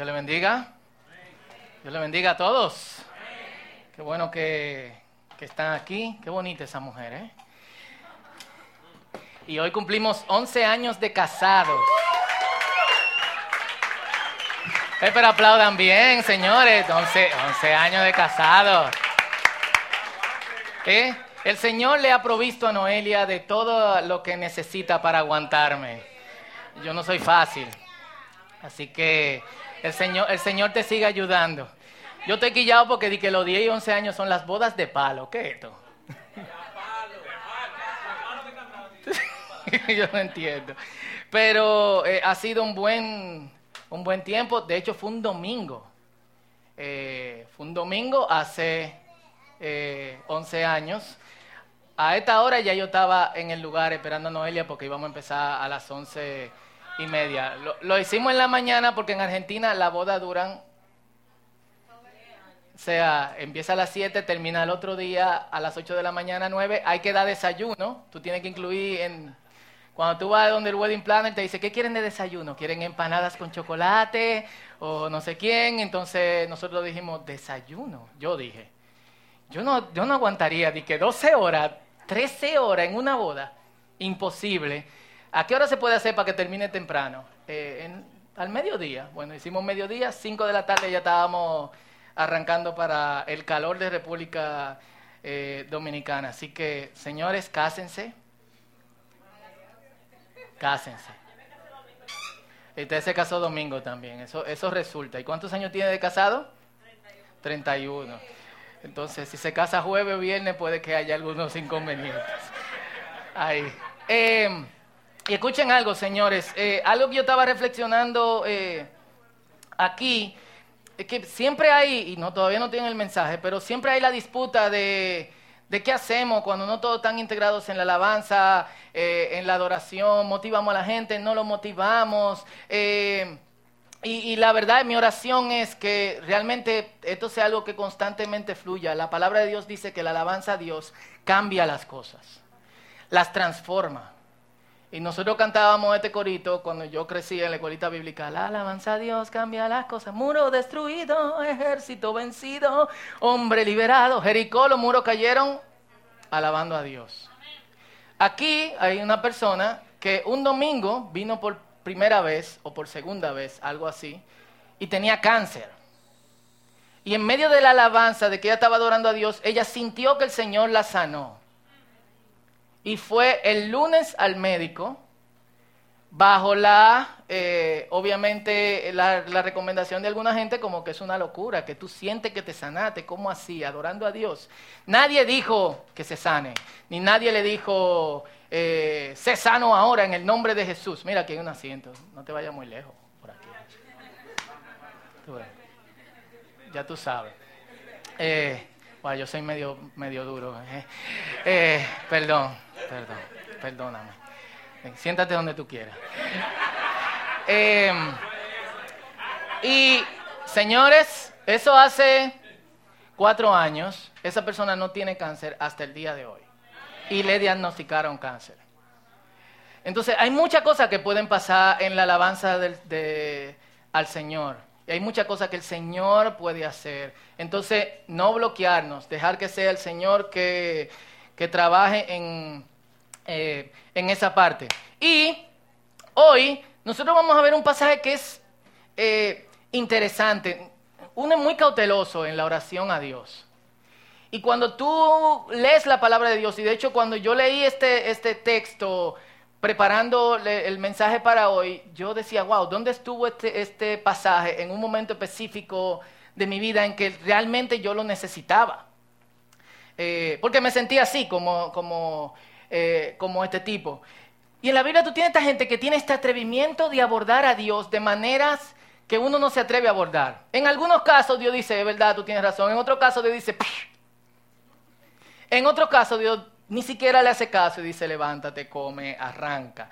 Dios le bendiga. Dios le bendiga a todos. Qué bueno que, que están aquí. Qué bonita esa mujer, ¿eh? Y hoy cumplimos 11 años de casados. Eh, aplaudan bien, señores. 11, 11 años de casados. El Señor le ha provisto a Noelia de todo lo que necesita para aguantarme. Yo no soy fácil. Así que el Señor, el Señor te sigue ayudando. Yo estoy quillado porque di que los 10 y 11 años son las bodas de palo. ¿Qué es esto? Yo no entiendo. Pero eh, ha sido un buen, un buen tiempo. De hecho, fue un domingo. Eh, fue un domingo hace eh, 11 años. A esta hora ya yo estaba en el lugar esperando a Noelia porque íbamos a empezar a las 11 y media. Lo, hicimos en la mañana porque en Argentina la boda duran o sea, empieza a las 7, termina el otro día a las 8 de la mañana, 9. Hay que dar desayuno. Tú tienes que incluir en... Cuando tú vas donde el wedding planner te dice, ¿qué quieren de desayuno? ¿Quieren empanadas con chocolate o no sé quién? Entonces nosotros dijimos, desayuno. Yo dije, yo no, yo no aguantaría que 12 horas, 13 horas en una boda. Imposible. ¿A qué hora se puede hacer para que termine temprano? Eh, en, al mediodía. Bueno, hicimos mediodía, 5 de la tarde ya estábamos arrancando para el calor de República eh, Dominicana. Así que, señores, cásense. Cásense. Usted se casó domingo también, eso, eso resulta. ¿Y cuántos años tiene de casado? 31. Entonces, si se casa jueves o viernes, puede que haya algunos inconvenientes. Ahí. Eh, y escuchen algo, señores. Eh, algo que yo estaba reflexionando eh, aquí es que siempre hay, y no todavía no tienen el mensaje, pero siempre hay la disputa de, qué hacemos cuando no todos están integrados en la alabanza, eh, en la adoración, motivamos a la gente, no lo motivamos. Y, y, la verdad, mi oración es que realmente esto sea algo que constantemente fluya. La palabra de Dios dice que la alabanza a Dios cambia las cosas, las transforma. Y nosotros cantábamos este corito cuando yo crecí en la escuelita bíblica. La alabanza a Dios cambia las cosas. Muro destruido, ejército vencido, hombre liberado. Jericó, los muros cayeron alabando a Dios. Aquí hay una persona que un domingo vino por primera vez o por segunda vez, algo así, y tenía cáncer. Y en medio de la alabanza de que ella estaba adorando a Dios, ella sintió que el Señor la sanó. Y fue el lunes al médico, bajo la, eh, obviamente, la, recomendación de alguna gente como que es una locura, que tú sientes que te sanaste, ¿cómo así? Adorando a Dios. Nadie dijo que se sane, ni nadie le dijo, eh, sé sano ahora en el nombre de Jesús. Mira, aquí hay un asiento, no te vayas muy lejos por aquí. Ya tú sabes. Eh, bueno, yo soy medio, medio duro. ¿eh? Eh, perdón, perdón, perdóname. Siéntate donde tú quieras. Eh, y, señores, eso hace cuatro años. Esa persona no tiene cáncer hasta el día de hoy. Y le diagnosticaron cáncer. Entonces, hay muchas cosas que pueden pasar en la alabanza del, de, al Señor. Y hay muchas cosas que el Señor puede hacer. Entonces, no bloquearnos, dejar que sea el Señor que, que trabaje en, eh, en esa parte. Y hoy nosotros vamos a ver un pasaje que es eh, interesante. Uno es muy cauteloso en la oración a Dios. Y cuando tú lees la palabra de Dios, y de hecho cuando yo leí este, este texto, preparando el mensaje para hoy, yo decía, wow, ¿dónde estuvo este, este, pasaje en un momento específico de mi vida en que realmente yo lo necesitaba? Eh, porque me sentía así, como, como, eh, como este tipo. Y en la Biblia tú tienes esta gente que tiene este atrevimiento de abordar a Dios de maneras que uno no se atreve a abordar. En algunos casos Dios dice, es verdad, tú tienes razón. En otro caso Dios dice, en otro caso Dios ni siquiera le hace caso y dice, levántate, come, arranca.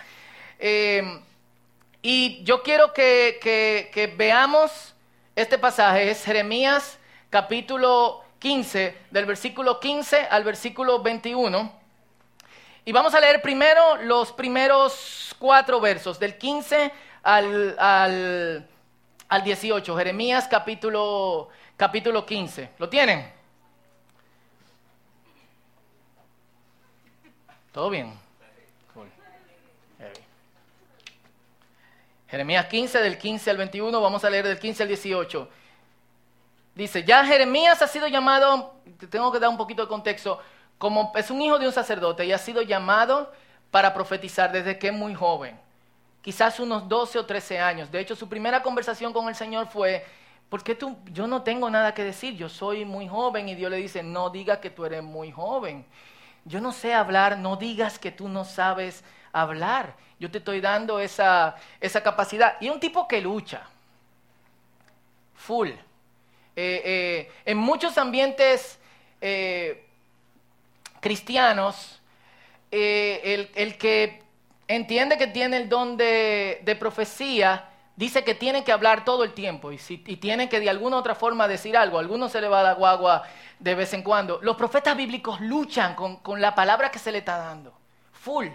Eh, y yo quiero que, que, que, veamos este pasaje, es Jeremías capítulo 15, del versículo 15 al versículo 21. Y vamos a leer primero los primeros cuatro versos, del 15 al, al, al 18. Jeremías capítulo, capítulo 15. ¿Lo tienen? ¿Todo bien? Jeremías 15, del 15 al 21, vamos a leer del 15 al 18. Dice, ya Jeremías ha sido llamado, tengo que dar un poquito de contexto, como es un hijo de un sacerdote y ha sido llamado para profetizar desde que es muy joven, quizás unos 12 o 13 años. De hecho, su primera conversación con el Señor fue, ¿por qué tú, yo no tengo nada que decir, yo soy muy joven? Y Dios le dice, no diga que tú eres muy joven. Yo no sé hablar, no digas que tú no sabes hablar. Yo te estoy dando esa, esa capacidad. Y un tipo que lucha, full. Eh, eh, en muchos ambientes eh, cristianos, el, el, que entiende que tiene el don de, profecía, dice que tiene que hablar todo el tiempo y, tiene que de alguna u otra forma decir algo. A algunos se le va a dar guagua de vez en cuando. Los profetas bíblicos luchan con, con la palabra que se le está dando. Full.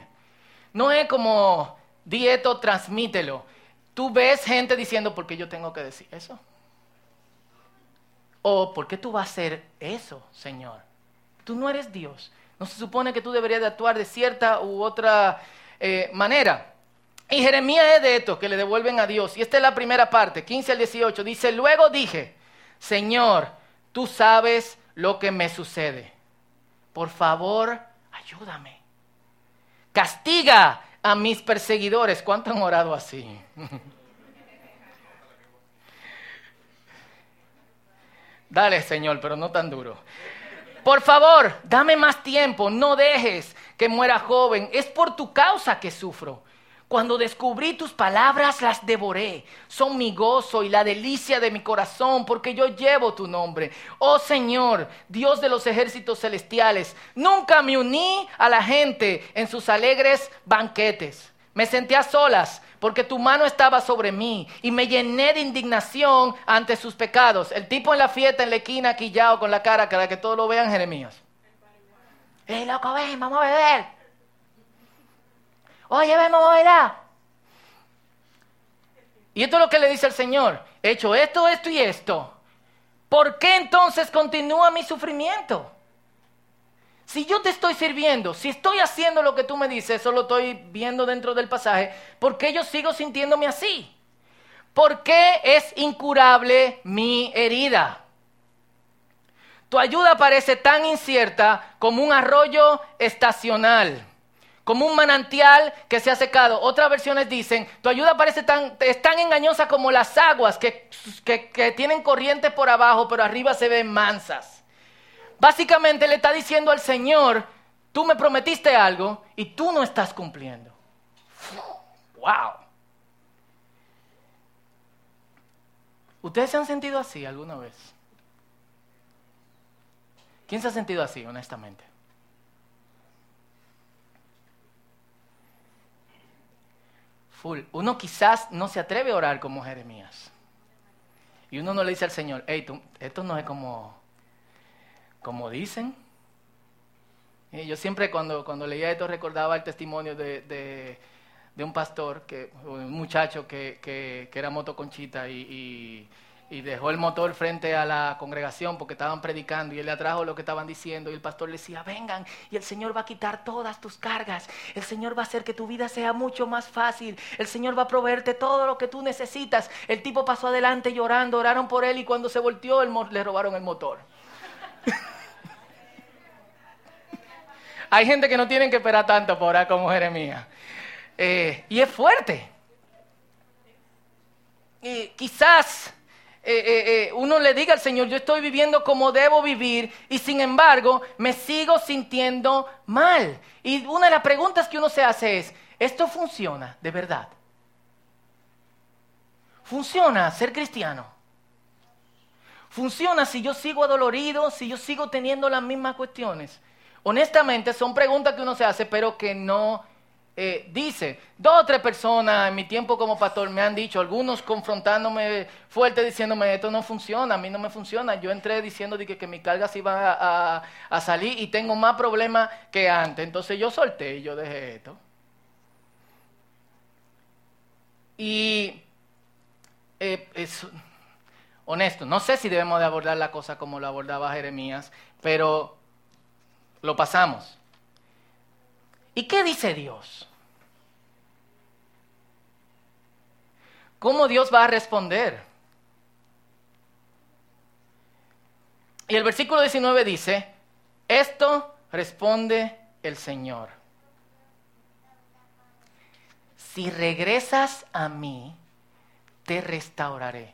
No es como dieto, transmítelo. Tú ves gente diciendo, ¿por qué yo tengo que decir eso? O ¿por qué tú vas a hacer eso, Señor? Tú no eres Dios. No se supone que tú deberías de actuar de cierta u otra eh, manera. Y Jeremías es de estos que le devuelven a Dios. Y esta es la primera parte, 15 al 18. Dice, luego dije, Señor, tú sabes lo que me sucede. Por favor, ayúdame. Castiga a mis perseguidores. ¿Cuánto han orado así? Dale, Señor, pero no tan duro. Por favor, dame más tiempo, no dejes que muera joven. Es por tu causa que sufro. Cuando descubrí tus palabras las devoré. Son mi gozo y la delicia de mi corazón porque yo llevo tu nombre. Oh Señor, Dios de los ejércitos celestiales, nunca me uní a la gente en sus alegres banquetes. Me senté a solas porque tu mano estaba sobre mí y me llené de indignación ante sus pecados. El tipo en la fiesta, en la esquina, quillado con la cara, para que todos lo vean, Jeremías. ¡Ey, loco, ven, vamos a beber! Oye, ven, vamos a Y esto es lo que le dice el Señor. He hecho esto, esto y esto. ¿Por qué entonces continúa mi sufrimiento? Si yo te estoy sirviendo, si estoy haciendo lo que tú me dices, eso lo estoy viendo dentro del pasaje, ¿por qué yo sigo sintiéndome así? ¿Por qué es incurable mi herida? Tu ayuda parece tan incierta como un arroyo estacional como un manantial que se ha secado. Otras versiones dicen, tu ayuda parece tan, es tan engañosa como las aguas que, que, tienen corriente por abajo, pero arriba se ven mansas. Básicamente le está diciendo al Señor, tú me prometiste algo y tú no estás cumpliendo. ¡Wow! ¿Ustedes se han sentido así alguna vez? ¿Quién se ha sentido así, honestamente? Uno quizás no se atreve a orar como Jeremías. Y uno no le dice al Señor, hey, esto no es como, como dicen. Y yo siempre cuando, cuando leía esto recordaba el testimonio de, un pastor, que, un muchacho que, que, era motoconchita y y dejó el motor frente a la congregación porque estaban predicando y él le atrajo lo que estaban diciendo y el pastor le decía, vengan y el Señor va a quitar todas tus cargas, el Señor va a hacer que tu vida sea mucho más fácil, el Señor va a proveerte todo lo que tú necesitas. El tipo pasó adelante llorando, oraron por él y cuando se volteó le robaron el motor. Hay gente que no tienen que esperar tanto por orar como Jeremías. Eh, y es fuerte. Y quizás eh, eh, uno le diga al Señor, yo estoy viviendo como debo vivir y sin embargo me sigo sintiendo mal. Y una de las preguntas que uno se hace es, ¿esto funciona de verdad? ¿Funciona ser cristiano? ¿Funciona si yo sigo adolorido, si yo sigo teniendo las mismas cuestiones? Honestamente son preguntas que uno se hace, pero que no eh, dice, dos o tres personas en mi tiempo como pastor me han dicho, algunos confrontándome fuerte, diciéndome, esto no funciona, a mí no me funciona. Yo entré diciendo que, que mi carga se iba a, salir y tengo más problemas que antes. Entonces yo solté y yo dejé esto. Y eh, es honesto. No sé si debemos de abordar la cosa como lo abordaba Jeremías, pero lo pasamos. ¿Y qué dice Dios? ¿Cómo Dios va a responder? Y el versículo 19 dice, esto responde el Señor. Si regresas a mí, te restauraré.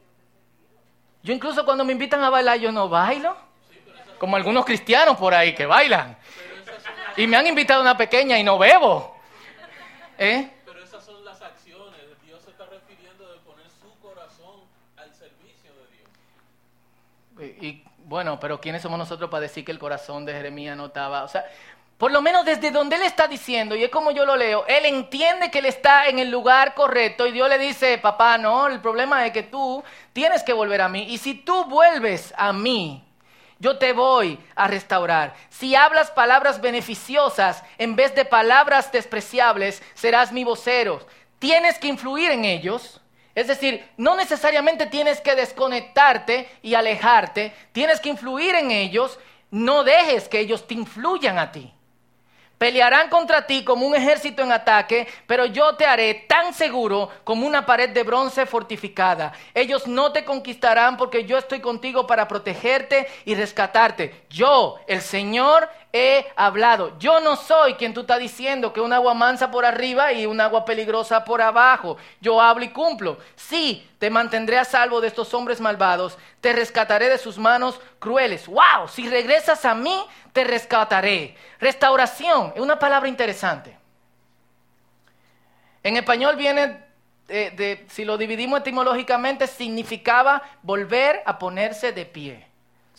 Yo incluso cuando me invitan a bailar yo no bailo. Como algunos cristianos por ahí que bailan. Y me han invitado a una pequeña y no bebo. ¿Eh? Pero esas son las acciones. Dios se está refiriendo de poner su corazón al servicio de Dios. Y, bueno, pero ¿quiénes somos nosotros para decir que el corazón de Jeremías no estaba? O sea, por lo menos desde donde él está diciendo, y es como yo lo leo, él entiende que él está en el lugar correcto y Dios le dice, papá, no, el problema es que tú tienes que volver a mí. Y si tú vuelves a mí, yo te voy a restaurar. Si hablas palabras beneficiosas en vez de palabras despreciables, serás mi vocero. Tienes que influir en ellos. Es decir, no necesariamente tienes que desconectarte y alejarte, tienes que influir en ellos. No dejes que ellos te influyan a ti. Pelearán contra ti como un ejército en ataque, pero yo te haré tan seguro como una pared de bronce fortificada. Ellos no te conquistarán porque yo estoy contigo para protegerte y rescatarte. Yo, el Señor, he hablado. Yo no soy quien tú estás diciendo que un agua mansa por arriba y un agua peligrosa por abajo. Yo hablo y cumplo. Sí, te mantendré a salvo de estos hombres malvados. Te rescataré de sus manos crueles. ¡Wow! Si regresas a mí, te rescataré. Restauración es una palabra interesante. En español viene de, si lo dividimos etimológicamente, significaba volver a ponerse de pie.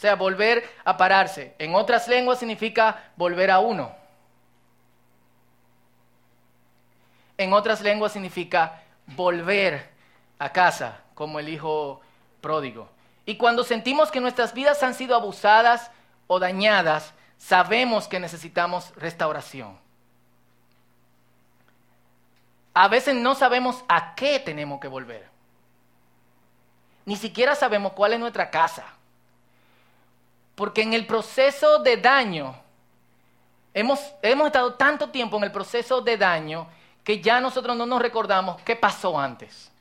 Sea, volver a pararse. En otras lenguas significa volver a uno. En otras lenguas significa volver a casa, como el hijo pródigo. Y cuando sentimos que nuestras vidas han sido abusadas o dañadas, sabemos que necesitamos restauración. A veces no sabemos a qué tenemos que volver. Ni siquiera sabemos cuál es nuestra casa. Porque en el proceso de daño, hemos, hemos estado tanto tiempo en el proceso de daño que ya nosotros no nos recordamos qué pasó antes.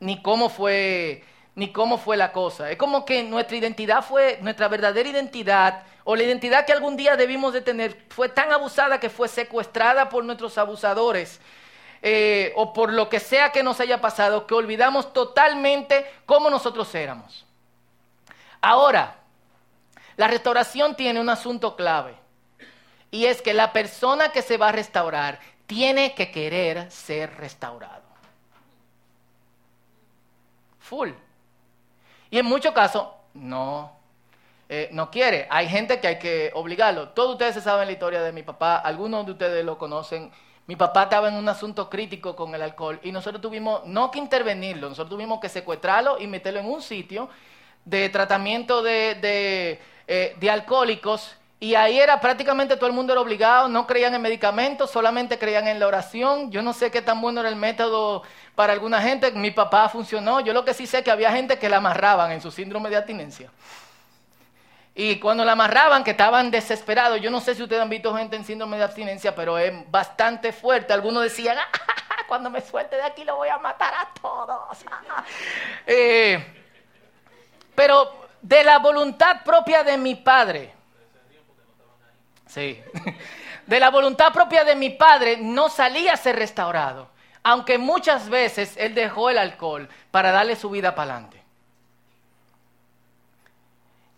Ni cómo fue, ni cómo fue la cosa. Es como que nuestra identidad fue, nuestra verdadera identidad, o la identidad que algún día debimos de tener, fue tan abusada que fue secuestrada por nuestros abusadores. Eh, o por lo que sea que nos haya pasado, que olvidamos totalmente cómo nosotros éramos. Ahora, la restauración tiene un asunto clave. Y es que la persona que se va a restaurar tiene que querer ser restaurado. Full. Y en muchos casos, no, eh, no quiere. Hay gente que hay que obligarlo. Todos ustedes saben la historia de mi papá, algunos de ustedes lo conocen. Mi papá estaba en un asunto crítico con el alcohol y nosotros tuvimos no que intervenirlo, nosotros tuvimos que secuestrarlo y meterlo en un sitio de tratamiento de, eh, de, alcohólicos y ahí era prácticamente todo el mundo era obligado, no creían en medicamentos, solamente creían en la oración. Yo no sé qué tan bueno era el método para alguna gente, mi papá funcionó. Yo lo que sí sé es que había gente que la amarraban en su síndrome de abstinencia. Y cuando la amarraban, que estaban desesperados, yo no sé si ustedes han visto gente en síndrome de abstinencia, pero es bastante fuerte. Algunos decían, ah, cuando me suelte de aquí lo voy a matar a todos. eh, pero de la voluntad propia de mi padre. Sí. De la voluntad propia de mi padre no salía a ser restaurado, aunque muchas veces él dejó el alcohol para darle su vida para adelante.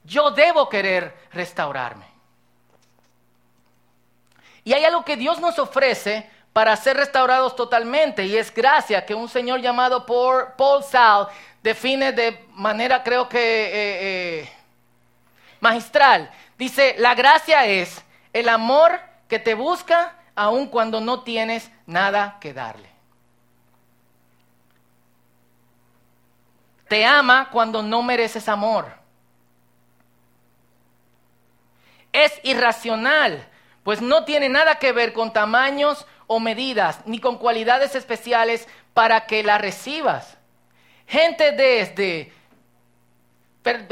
Yo debo querer restaurarme. Y hay algo que Dios nos ofrece para ser restaurados totalmente. Y es gracia que un señor llamado Paul Sal define de manera creo que eh, eh, magistral. Dice, la gracia es el amor que te busca aun cuando no tienes nada que darle. Te ama cuando no mereces amor. Es irracional, pues no tiene nada que ver con tamaños o medidas, ni con cualidades especiales para que la recibas. Gente desde,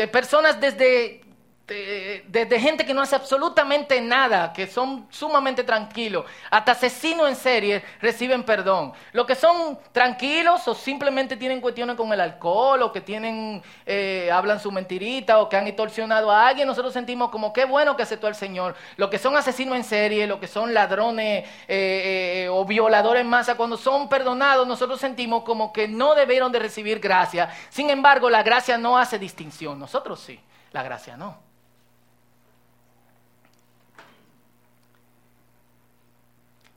personas desde desde gente que no hace absolutamente nada, que son sumamente tranquilos, hasta asesinos en serie reciben perdón. Los que son tranquilos o simplemente tienen cuestiones con el alcohol o que tienen, eh, hablan su mentirita o que han extorsionado a alguien, nosotros sentimos como qué bueno que aceptó el Señor. Los que son asesinos en serie, los que son ladrones eh, eh, o violadores en masa, cuando son perdonados, nosotros sentimos como que no debieron de recibir gracia. Sin embargo, la gracia no hace distinción. Nosotros sí, la gracia no.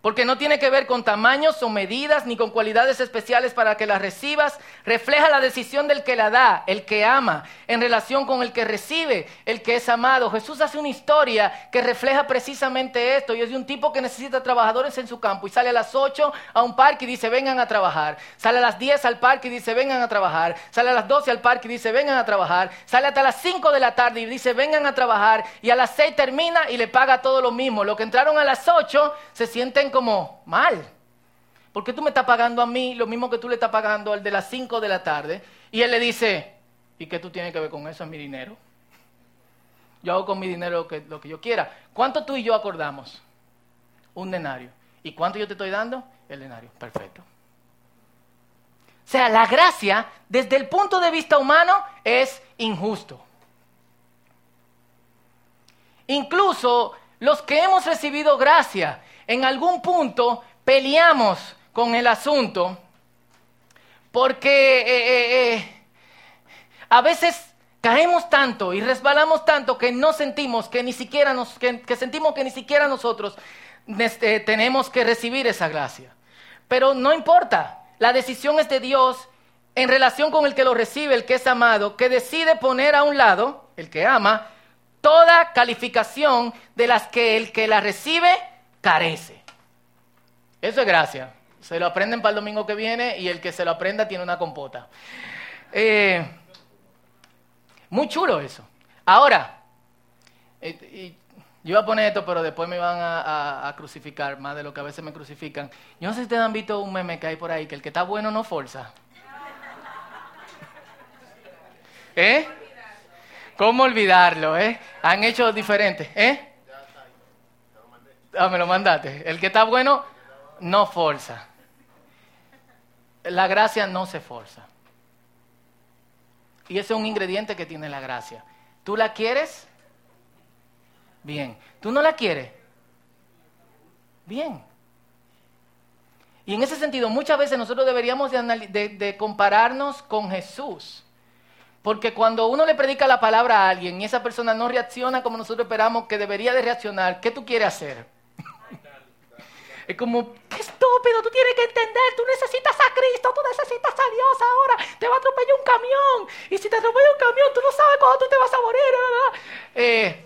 Porque no tiene que ver con tamaños o medidas ni con cualidades especiales para que las recibas, refleja la decisión del que la da, el que ama, en relación con el que recibe, el que es amado. Jesús hace una historia que refleja precisamente esto, y es de un tipo que necesita trabajadores en su campo, y sale a las 8 a un parque y dice, vengan a trabajar, sale a las 10 al parque y dice, vengan a trabajar, sale a las 12 al parque y dice, vengan a trabajar, sale hasta las 5 de la tarde y dice, vengan a trabajar, y a las 6 termina y le paga todo lo mismo. Lo que entraron a las 8 se sienten como mal. Porque tú me estás pagando a mí lo mismo que tú le estás pagando al de las 5 de la tarde. Y él le dice, ¿y qué tú tienes que ver con eso? Es mi dinero. Yo hago con mi dinero lo que, lo que yo quiera. ¿Cuánto tú y yo acordamos? Un denario. ¿Y cuánto yo te estoy dando? El denario. Perfecto. O sea, la gracia, desde el punto de vista humano, es injusto. Incluso los que hemos recibido gracia en algún punto peleamos con el asunto porque eh, eh, eh, a veces caemos tanto y resbalamos tanto que no sentimos que ni siquiera nos, que, sentimos que ni siquiera nosotros este, tenemos que recibir esa gracia. Pero no importa, la decisión es de Dios en relación con el que lo recibe, el que es amado, que decide poner a un lado, el que ama, toda calificación de las que el que la recibe carece. Eso es gracia. Se lo aprenden para el domingo que viene y el que se lo aprenda tiene una compota. Eh, muy chulo eso. Ahora, eh, yo iba a poner esto, pero después me van a, crucificar, más de lo que a veces me crucifican. Yo no sé si ustedes han visto un meme que hay por ahí, que el que está bueno no forza. ¿Eh? ¿Cómo olvidarlo, eh? Han hecho diferentes, ¿eh? Ah, me lo mandaste. El que está bueno, no forza. La gracia no se forza. Y ese es un ingrediente que tiene la gracia. ¿Tú la quieres? Bien. ¿Tú no la quieres? Bien. Y en ese sentido, muchas veces nosotros deberíamos de, de compararnos con Jesús. Porque cuando uno le predica la palabra a alguien y esa persona no reacciona como nosotros esperamos que debería de reaccionar, ¿qué tú quieres hacer? Es como, qué estúpido, tú tienes que entender, tú necesitas a Cristo, tú necesitas a Dios ahora, te va a atropellar un camión, y si te atropella un camión, tú no sabes cuándo tú te vas a morir. Eh,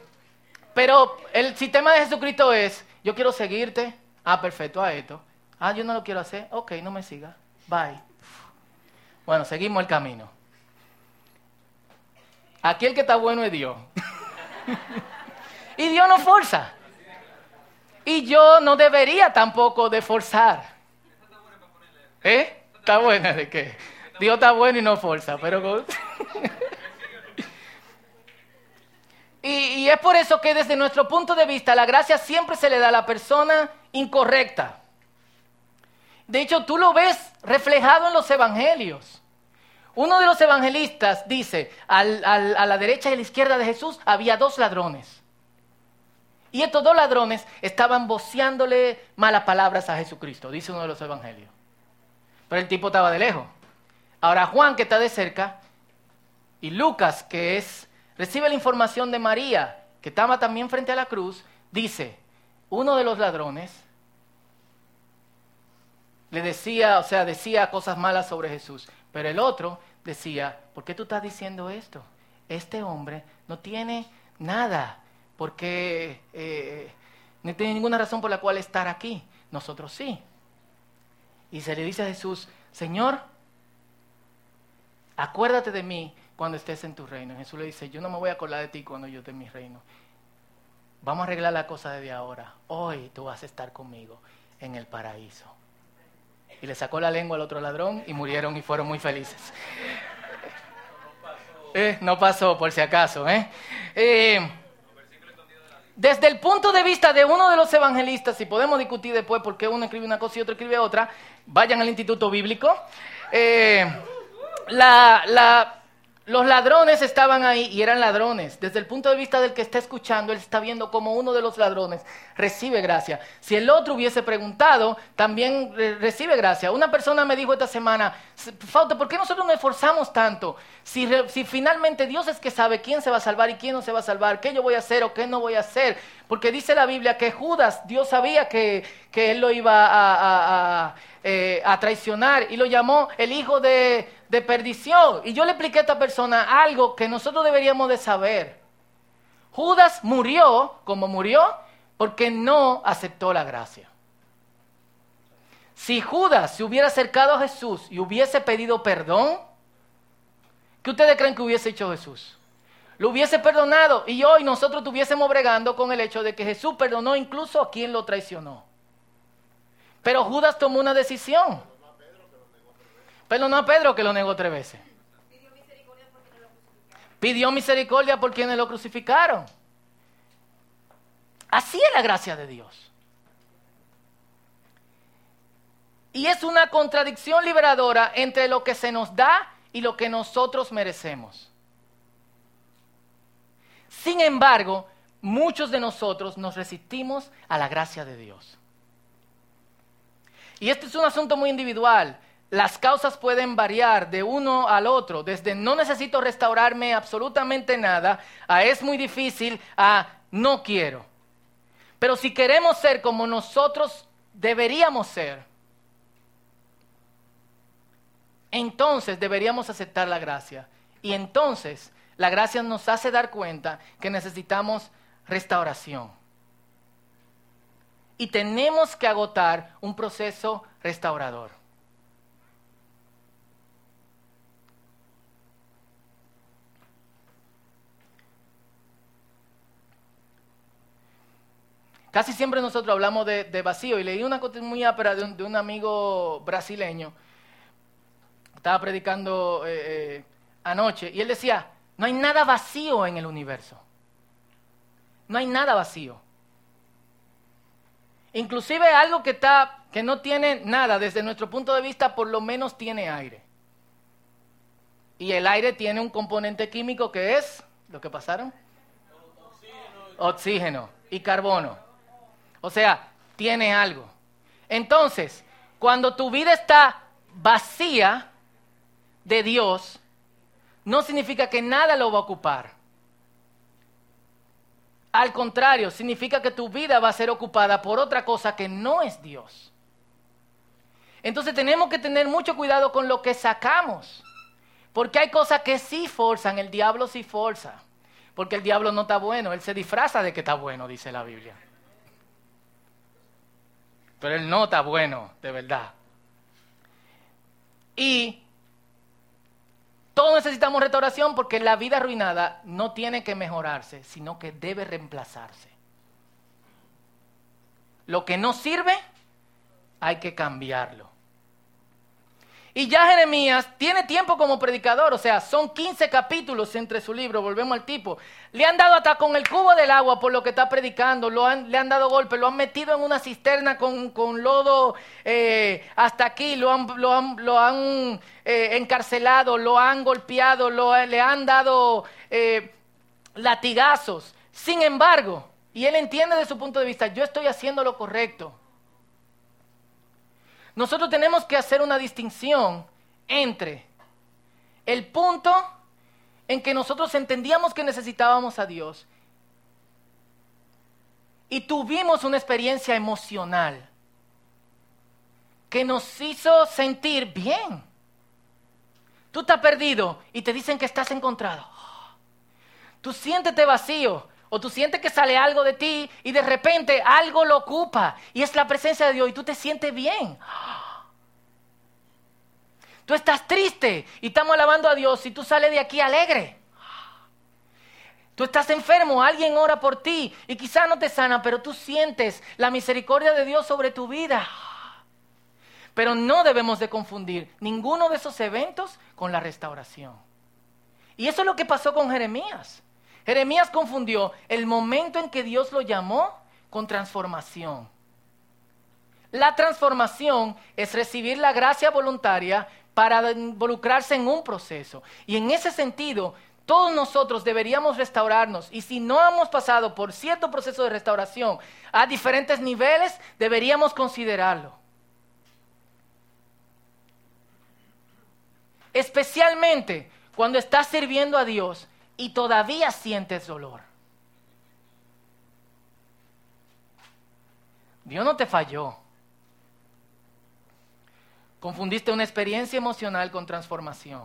pero el sistema de Jesucristo es, yo quiero seguirte, ah, perfecto, a esto, ah, yo no lo quiero hacer, ok, no me sigas, bye. Bueno, seguimos el camino. Aquí el que está bueno es Dios. y Dios no forza. Y yo no debería tampoco de forzar. ¿Eh? Está buena de qué. Dios está bueno y no forza, pero... y, y es por eso que desde nuestro punto de vista la gracia siempre se le da a la persona incorrecta. De hecho, tú lo ves reflejado en los evangelios. Uno de los evangelistas dice, a la derecha y a la izquierda de Jesús había dos ladrones. Y estos dos ladrones estaban voceándole malas palabras a Jesucristo, dice uno de los evangelios. Pero el tipo estaba de lejos. Ahora Juan, que está de cerca, y Lucas, que es, recibe la información de María, que estaba también frente a la cruz, dice, uno de los ladrones le decía, o sea, decía cosas malas sobre Jesús. Pero el otro decía, ¿por qué tú estás diciendo esto? Este hombre no tiene nada, porque eh, no tiene ninguna razón por la cual estar aquí. Nosotros sí. Y se le dice a Jesús, Señor, acuérdate de mí cuando estés en tu reino. Jesús le dice, yo no me voy a acordar de ti cuando yo esté en mi reino. Vamos a arreglar la cosa desde ahora. Hoy tú vas a estar conmigo en el paraíso. Y le sacó la lengua al otro ladrón y murieron y fueron muy felices. Eh, no pasó, por si acaso. ¿eh? eh desde el punto de vista de uno de los evangelistas, y podemos discutir después por qué uno escribe una cosa y otro escribe otra, vayan al Instituto Bíblico. Eh, la, la, los ladrones estaban ahí y eran ladrones. Desde el punto de vista del que está escuchando, él está viendo como uno de los ladrones recibe gracia. Si el otro hubiese preguntado, también recibe gracia. Una persona me dijo esta semana, Fausto, ¿por qué nosotros nos esforzamos tanto? Si, finalmente Dios es que sabe quién se va a salvar y quién no se va a salvar, qué yo voy a hacer o qué no voy a hacer. Porque dice la Biblia que Judas, Dios sabía que, que él lo iba a, eh, a traicionar y lo llamó el hijo de de perdición. Y yo le expliqué a esta persona algo que nosotros deberíamos de saber. Judas murió como murió porque no aceptó la gracia. Si Judas se hubiera acercado a Jesús y hubiese pedido perdón, ¿qué ustedes creen que hubiese hecho Jesús? Lo hubiese perdonado y hoy nosotros estuviésemos bregando con el hecho de que Jesús perdonó incluso a quien lo traicionó. Pero Judas tomó una decisión. Perdonó a Pedro que lo negó tres veces. Pidió misericordia por quienes lo crucificaron. Así es la gracia de Dios. Y es una contradicción liberadora entre lo que se nos da y lo que nosotros merecemos. Sin embargo, muchos de nosotros nos resistimos a la gracia de Dios. Y este es un asunto muy individual. Las causas pueden variar de uno al otro, desde no necesito restaurarme absolutamente nada, a es muy difícil, a no quiero. Pero si queremos ser como nosotros deberíamos ser, entonces deberíamos aceptar la gracia. Y entonces la gracia nos hace dar cuenta que necesitamos restauración. Y tenemos que agotar un proceso restaurador. Casi siempre nosotros hablamos de, vacío y leí una cosa muy ápera de un, amigo brasileño. Estaba predicando eh, eh, anoche y él decía, no hay nada vacío en el universo. No hay nada vacío. Inclusive algo que, está, que no tiene nada, desde nuestro punto de vista, por lo menos tiene aire. Y el aire tiene un componente químico que es, ¿lo que pasaron? Oxígeno y carbono. O sea, tiene algo. Entonces, cuando tu vida está vacía de Dios, no significa que nada lo va a ocupar. Al contrario, significa que tu vida va a ser ocupada por otra cosa que no es Dios. Entonces tenemos que tener mucho cuidado con lo que sacamos. Porque hay cosas que sí forzan, el diablo sí forza. Porque el diablo no está bueno, él se disfraza de que está bueno, dice la Biblia pero él no está bueno, de verdad. Y todos necesitamos restauración porque la vida arruinada no tiene que mejorarse, sino que debe reemplazarse. Lo que no sirve, hay que cambiarlo. Y ya Jeremías tiene tiempo como predicador, o sea, son 15 capítulos entre su libro, volvemos al tipo. Le han dado hasta con el cubo del agua por lo que está predicando, lo han, le han dado golpe, lo han metido en una cisterna con, lodo eh, hasta aquí, lo han, lo han, lo han eh, encarcelado, lo han golpeado, lo, le han dado eh, latigazos. Sin embargo, y él entiende de su punto de vista, yo estoy haciendo lo correcto. Nosotros tenemos que hacer una distinción entre el punto en que nosotros entendíamos que necesitábamos a Dios y tuvimos una experiencia emocional que nos hizo sentir bien. Tú estás perdido y te dicen que estás encontrado. Tú siéntete vacío o tú sientes que sale algo de ti y de repente algo lo ocupa y es la presencia de Dios y tú te sientes bien. Tú estás triste y estamos alabando a Dios y tú sales de aquí alegre. Tú estás enfermo, alguien ora por ti y quizá no te sana, pero tú sientes la misericordia de Dios sobre tu vida. Pero no debemos de confundir ninguno de esos eventos con la restauración. Y eso es lo que pasó con Jeremías. Jeremías confundió el momento en que Dios lo llamó con transformación. La transformación es recibir la gracia voluntaria para involucrarse en un proceso. Y en ese sentido, todos nosotros deberíamos restaurarnos. Y si no hemos pasado por cierto proceso de restauración a diferentes niveles, deberíamos considerarlo. Especialmente cuando estás sirviendo a Dios y todavía sientes dolor. Dios no te falló. Confundiste una experiencia emocional con transformación.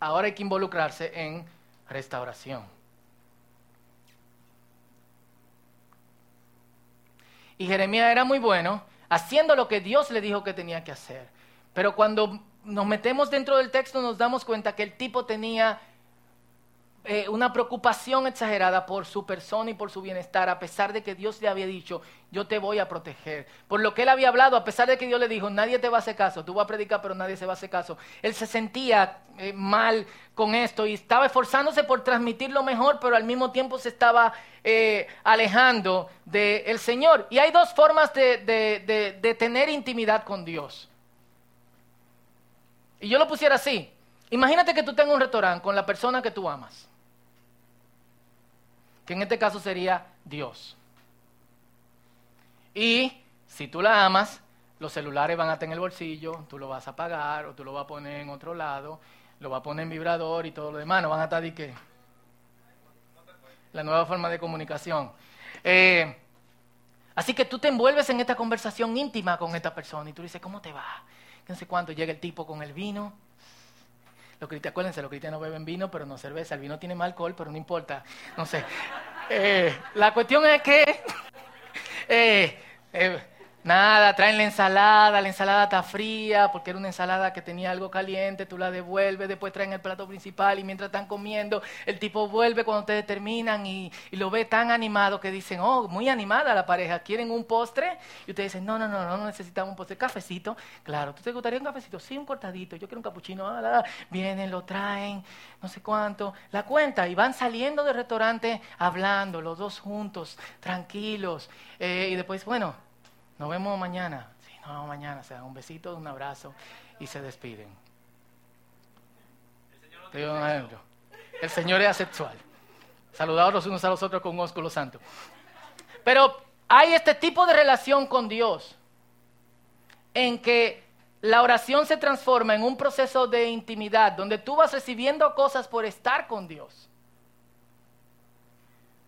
Ahora hay que involucrarse en restauración. Y Jeremías era muy bueno haciendo lo que Dios le dijo que tenía que hacer. Pero cuando nos metemos dentro del texto nos damos cuenta que el tipo tenía eh, una preocupación exagerada por su persona y por su bienestar, a pesar de que Dios le había dicho, yo te voy a proteger. Por lo que él había hablado, a pesar de que Dios le dijo, nadie te va a hacer caso, tú vas a predicar, pero nadie se va a hacer caso. Él se sentía eh, mal con esto y estaba esforzándose por transmitir lo mejor, pero al mismo tiempo se estaba eh, alejando del Señor. Y hay dos formas de tener intimidad con Dios. Y yo lo pusiera así. Imagínate que tú tengas un restaurante con la persona que tú amas que en este caso sería Dios. Y si tú la amas, los celulares van a estar en el bolsillo, tú lo vas a pagar o tú lo vas a poner en otro lado, lo vas a poner en vibrador y todo lo demás, no van a estar de qué. La nueva forma de comunicación. Eh, así que tú te envuelves en esta conversación íntima con esta persona y tú dices, ¿cómo te va? No sé cuánto llega el tipo con el vino, los cristianos, acuérdense, los cristianos beben vino, pero no cerveza. El vino tiene más alcohol, pero no importa. No sé. Eh, la cuestión es que eh, eh, Nada, traen la ensalada, la ensalada está fría porque era una ensalada que tenía algo caliente, tú la devuelves, después traen el plato principal y mientras están comiendo, el tipo vuelve cuando ustedes terminan y, lo ve tan animado que dicen, oh, muy animada la pareja, ¿quieren un postre? Y ustedes dicen, no, no, no, no necesitamos un postre, cafecito, claro, ¿tú te gustaría un cafecito? Sí, un cortadito, yo quiero un capuchino, ah, vienen, lo traen, no sé cuánto, la cuenta y van saliendo del restaurante hablando, los dos juntos, tranquilos, eh, y después, bueno, nos vemos mañana. Sí, nos vemos mañana. Se dan un besito, un abrazo y se despiden. El Señor es asexual. Saludados los unos a los otros con ósculo santo. Pero hay este tipo de relación con Dios en que la oración se transforma en un proceso de intimidad donde tú vas recibiendo cosas por estar con Dios.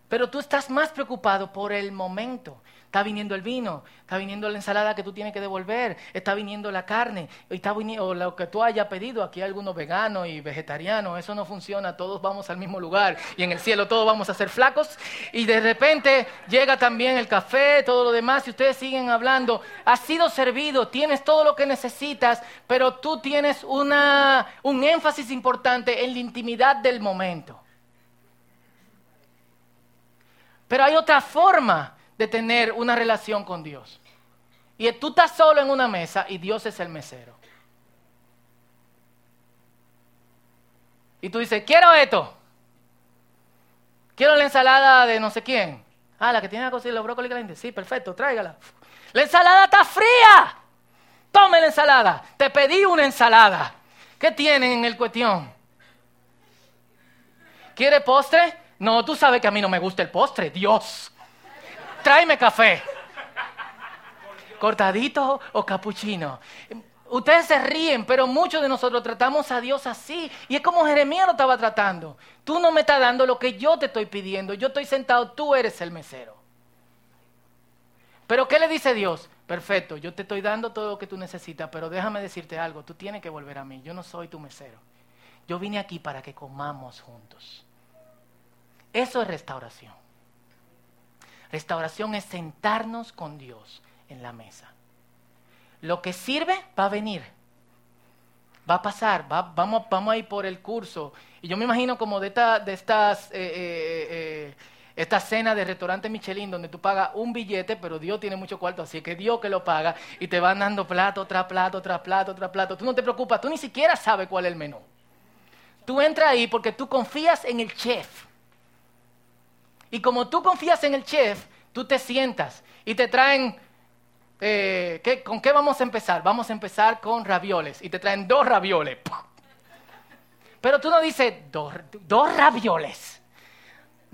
Pero tú estás más preocupado por el momento. Está viniendo el vino, está viniendo la ensalada que tú tienes que devolver, está viniendo la carne, está viniendo, lo que tú hayas pedido. Aquí hay algunos veganos y vegetarianos, eso no funciona, todos vamos al mismo lugar y en el cielo todos vamos a ser flacos. Y de repente llega también el café, todo lo demás, y ustedes siguen hablando. Has sido servido, tienes todo lo que necesitas, pero tú tienes una, un énfasis importante en la intimidad del momento. Pero hay otra forma de tener una relación con Dios. Y tú estás solo en una mesa y Dios es el mesero. Y tú dices, quiero esto. Quiero la ensalada de no sé quién. Ah, la que tiene la cocina, los brócolis calientes. Sí, perfecto, tráigala. La ensalada está fría. Tome la ensalada. Te pedí una ensalada. ¿Qué tienen en el cuestión? ¿Quiere postre? No, tú sabes que a mí no me gusta el postre. Dios tráeme café. Cortadito o capuchino. Ustedes se ríen, pero muchos de nosotros tratamos a Dios así. Y es como Jeremías lo estaba tratando. Tú no me estás dando lo que yo te estoy pidiendo. Yo estoy sentado, tú eres el mesero. Pero ¿qué le dice Dios? Perfecto, yo te estoy dando todo lo que tú necesitas, pero déjame decirte algo, tú tienes que volver a mí, yo no soy tu mesero. Yo vine aquí para que comamos juntos. Eso es restauración. Restauración es sentarnos con Dios en la mesa. Lo que sirve va a venir. Va a pasar, vamos, vamos a ir por el curso. Y yo me imagino como de, de estas, eh, eh, eh, esta cena de restaurante Michelin donde tú pagas un billete, pero Dios tiene mucho cuarto, así que Dios que lo paga y te van dando plato tras plato, tras plato, tras plato. Tú no te preocupas, tú ni siquiera sabes cuál es el menú. Tú entras ahí porque tú confías en el chef. Y como tú confías en el chef, tú te sientas y te traen, eh, ¿con qué vamos a empezar? Vamos a empezar con ravioles y te traen dos ravioles. Pero tú no dices, dos, dos ravioles.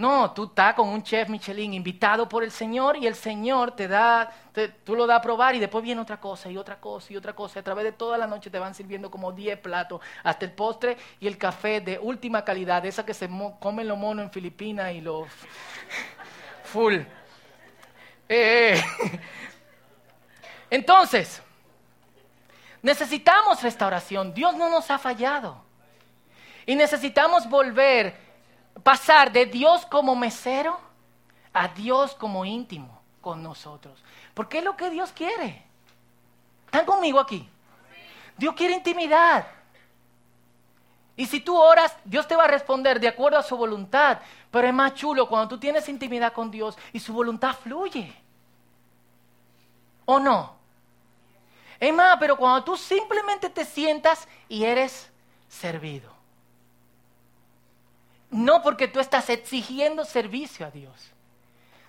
No, tú estás con un chef Michelin invitado por el Señor y el Señor te da, tú lo das a probar y después viene otra cosa y otra cosa y otra cosa. A través de toda la noche te van sirviendo como 10 platos, hasta el postre y el café de última calidad, esa que se comen los monos en Filipinas y los full. Eh, eh. Entonces, necesitamos restauración. Dios no nos ha fallado. Y necesitamos volver pasar de Dios como mesero a Dios como íntimo con nosotros. Porque es lo que Dios quiere. ¿Están conmigo aquí? Dios quiere intimidad. Y si tú oras, Dios te va a responder de acuerdo a su voluntad. Pero es más chulo cuando tú tienes intimidad con Dios y su voluntad fluye. ¿O no? Es más, pero cuando tú simplemente te sientas y eres servido. No porque tú estás exigiendo servicio a Dios,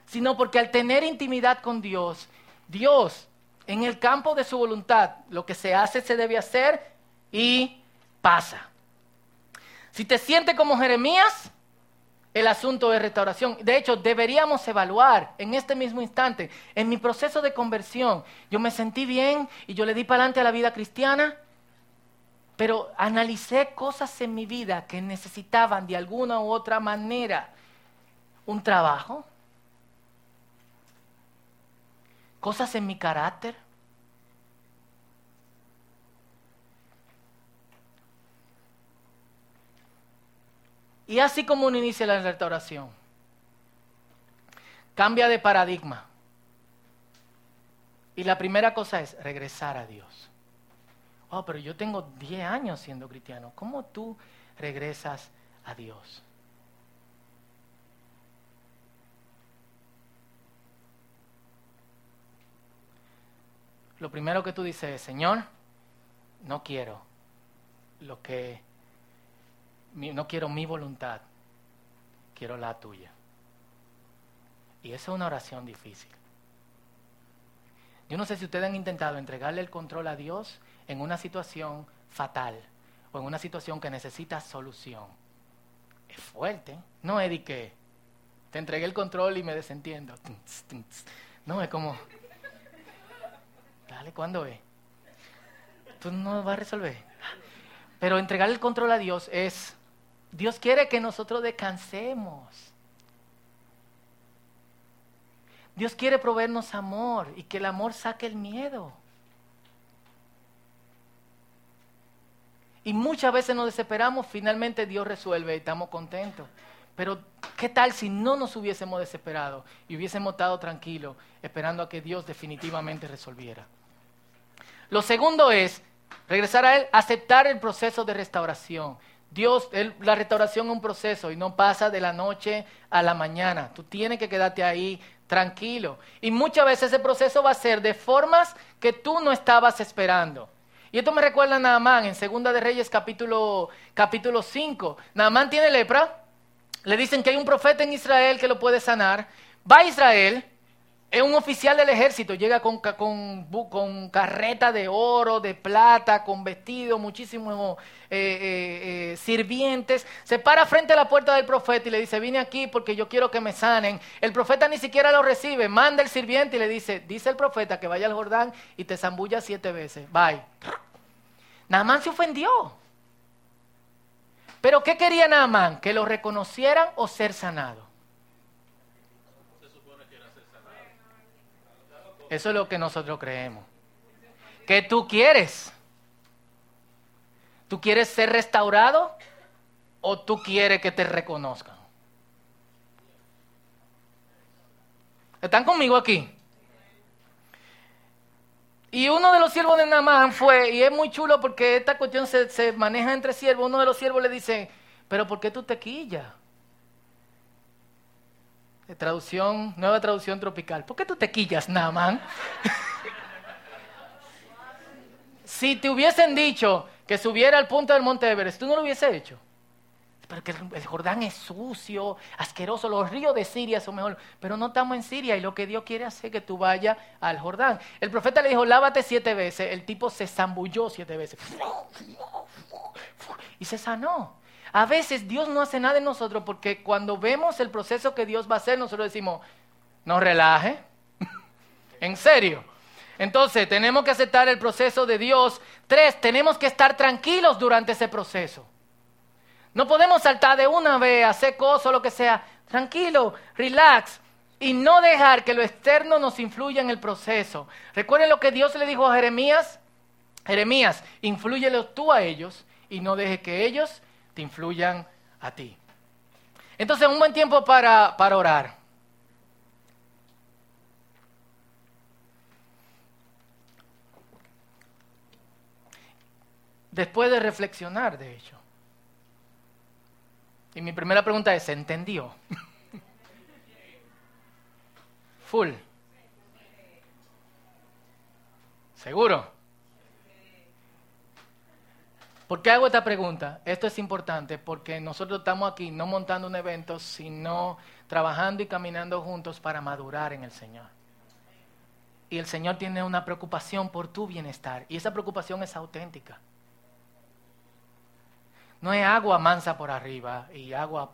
sino porque al tener intimidad con Dios, Dios, en el campo de su voluntad, lo que se hace se debe hacer y pasa. Si te sientes como Jeremías, el asunto es restauración. De hecho, deberíamos evaluar en este mismo instante, en mi proceso de conversión, yo me sentí bien y yo le di para adelante a la vida cristiana pero analicé cosas en mi vida que necesitaban de alguna u otra manera un trabajo, cosas en mi carácter. Y así como uno inicia la restauración, cambia de paradigma. Y la primera cosa es regresar a Dios oh, pero yo tengo 10 años siendo cristiano. ¿Cómo tú regresas a Dios? Lo primero que tú dices es, Señor, no quiero lo que, no quiero mi voluntad, quiero la tuya. Y esa es una oración difícil. Yo no sé si ustedes han intentado entregarle el control a Dios en una situación fatal o en una situación que necesita solución. Es fuerte. No es que te entregué el control y me desentiendo. No, es como, dale, ¿cuándo es? Tú no vas a resolver. Pero entregar el control a Dios es, Dios quiere que nosotros descansemos. Dios quiere proveernos amor y que el amor saque el miedo. Y muchas veces nos desesperamos, finalmente Dios resuelve y estamos contentos. Pero, ¿qué tal si no nos hubiésemos desesperado y hubiésemos estado tranquilos esperando a que Dios definitivamente resolviera? Lo segundo es, regresar a Él, aceptar el proceso de restauración. Dios, la restauración es un proceso y no pasa de la noche a la mañana. Tú tienes que quedarte ahí tranquilo. Y muchas veces ese proceso va a ser de formas que tú no estabas esperando. Y esto me recuerda a Naamán en Segunda de Reyes capítulo, capítulo 5. Naamán tiene lepra. Le dicen que hay un profeta en Israel que lo puede sanar. Va a Israel. Es un oficial del ejército. Llega con, carreta de oro, de plata, con vestido, muchísimos eh, eh, eh, sirvientes. Se para frente a la puerta del profeta y le dice, vine aquí porque yo quiero que me sanen. El profeta ni siquiera lo recibe. Manda el sirviente y le dice, dice el profeta que vaya al Jordán y te zambulla siete veces. Bye. Naamán se ofendió. Pero ¿qué quería Naamán? ¿Que lo reconocieran o ser sanado? Eso es lo que nosotros creemos. ¿Qué tú quieres? ¿Tú quieres ser restaurado o tú quieres que te reconozcan? ¿Están conmigo aquí? Y uno de los siervos de Namán fue, y es muy chulo porque esta cuestión se, se maneja entre siervos, uno de los siervos le dice, pero ¿por qué tú te quillas? Traducción, nueva traducción tropical. ¿Por qué tú te quillas, Namán? si te hubiesen dicho que subiera al punto del Monte Everest, tú no lo hubiese hecho. Pero que el Jordán es sucio, asqueroso, los ríos de Siria son mejor. Pero no estamos en Siria y lo que Dios quiere hacer es que tú vayas al Jordán. El profeta le dijo, lávate siete veces. El tipo se zambulló siete veces. Y se sanó. A veces Dios no hace nada en nosotros porque cuando vemos el proceso que Dios va a hacer, nosotros decimos, no relaje. en serio. Entonces, tenemos que aceptar el proceso de Dios. Tres, tenemos que estar tranquilos durante ese proceso. No podemos saltar de una vez, hacer cosas o lo que sea. Tranquilo, relax. Y no dejar que lo externo nos influya en el proceso. Recuerden lo que Dios le dijo a Jeremías. Jeremías, inflúyelo tú a ellos y no deje que ellos te influyan a ti. Entonces, un buen tiempo para, para orar. Después de reflexionar, de hecho. Y mi primera pregunta es, ¿se entendió? Full. ¿Seguro? ¿Por qué hago esta pregunta? Esto es importante porque nosotros estamos aquí no montando un evento, sino trabajando y caminando juntos para madurar en el Señor. Y el Señor tiene una preocupación por tu bienestar y esa preocupación es auténtica. No es agua mansa por arriba y agua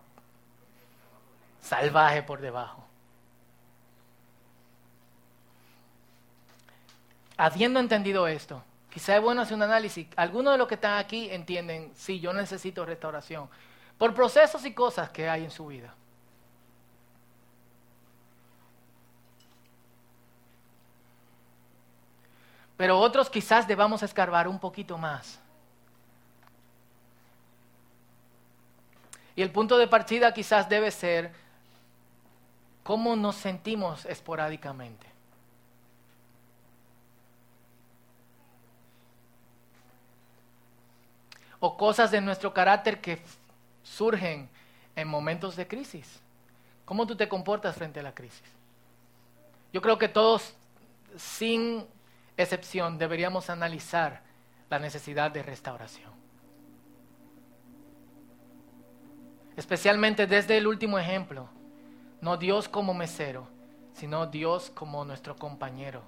salvaje por debajo. Habiendo entendido esto, quizá es bueno hacer un análisis. Algunos de los que están aquí entienden, sí, yo necesito restauración, por procesos y cosas que hay en su vida. Pero otros quizás debamos escarbar un poquito más Y el punto de partida quizás debe ser cómo nos sentimos esporádicamente. O cosas de nuestro carácter que surgen en momentos de crisis. ¿Cómo tú te comportas frente a la crisis? Yo creo que todos, sin excepción, deberíamos analizar la necesidad de restauración. Especialmente desde el último ejemplo. No Dios como mesero, sino Dios como nuestro compañero.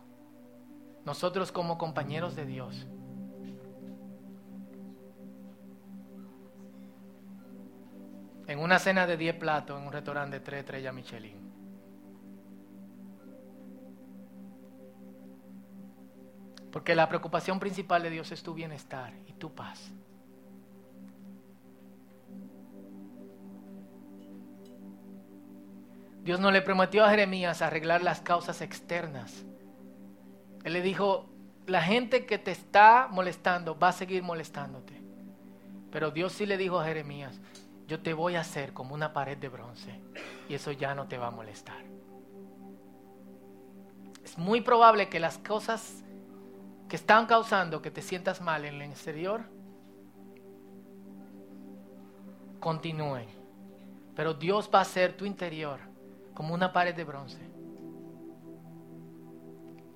Nosotros como compañeros de Dios. En una cena de 10 platos en un restaurante de 3 estrellas Michelin. Porque la preocupación principal de Dios es tu bienestar y tu paz. Dios no le prometió a Jeremías arreglar las causas externas. Él le dijo, la gente que te está molestando va a seguir molestándote. Pero Dios sí le dijo a Jeremías, yo te voy a hacer como una pared de bronce y eso ya no te va a molestar. Es muy probable que las cosas que están causando que te sientas mal en el exterior continúen. Pero Dios va a hacer tu interior como una pared de bronce.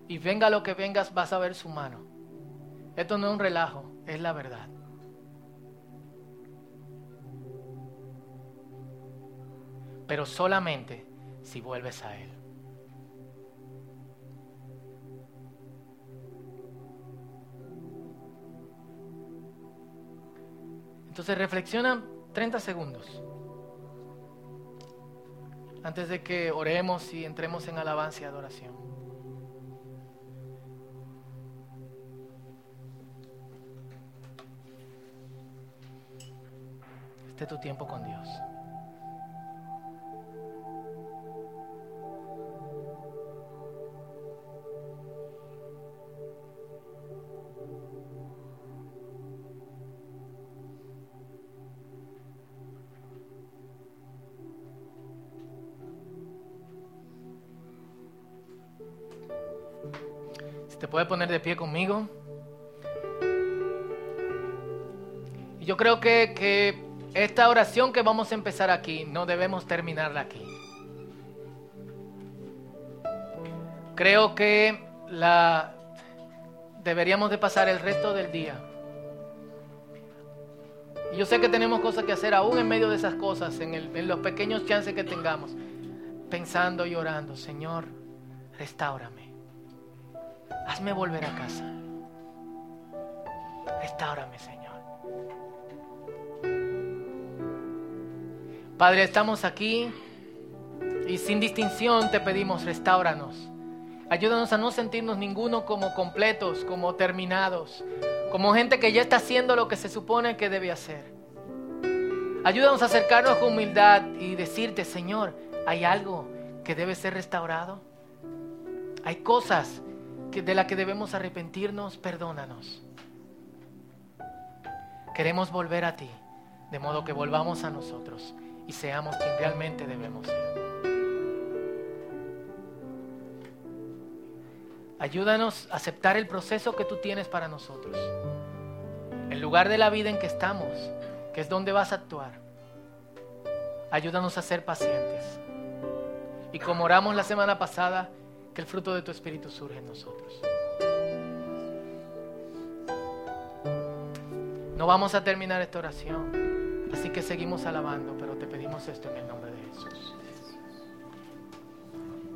Y venga lo que vengas, vas a ver su mano. Esto no es un relajo, es la verdad. Pero solamente si vuelves a Él. Entonces reflexiona 30 segundos antes de que oremos y entremos en alabanza y adoración. Este es tu tiempo con Dios. ¿Te puedes poner de pie conmigo? Yo creo que, que esta oración que vamos a empezar aquí, no debemos terminarla aquí. Creo que la deberíamos de pasar el resto del día. Yo sé que tenemos cosas que hacer aún en medio de esas cosas, en, en los pequeños chances que tengamos, pensando y orando, Señor, restáurame. Hazme volver a casa. Restáurame, Señor. Padre, estamos aquí y sin distinción te pedimos, restauranos. Ayúdanos a no sentirnos ninguno como completos, como terminados, como gente que ya está haciendo lo que se supone que debe hacer. Ayúdanos a acercarnos con humildad y decirte, Señor, ¿hay algo que debe ser restaurado? Hay cosas de las que debemos arrepentirnos, perdónanos. Queremos volver a ti, de modo que volvamos a nosotros y seamos quien realmente debemos ser. Ayúdanos a aceptar el proceso que tú tienes para nosotros. El lugar de la vida en que estamos, que es donde vas a actuar. Ayúdanos a ser pacientes. Y como oramos la semana pasada, que el fruto de tu Espíritu surge en nosotros. No vamos a terminar esta oración, así que seguimos alabando, pero te pedimos esto en el nombre de Jesús.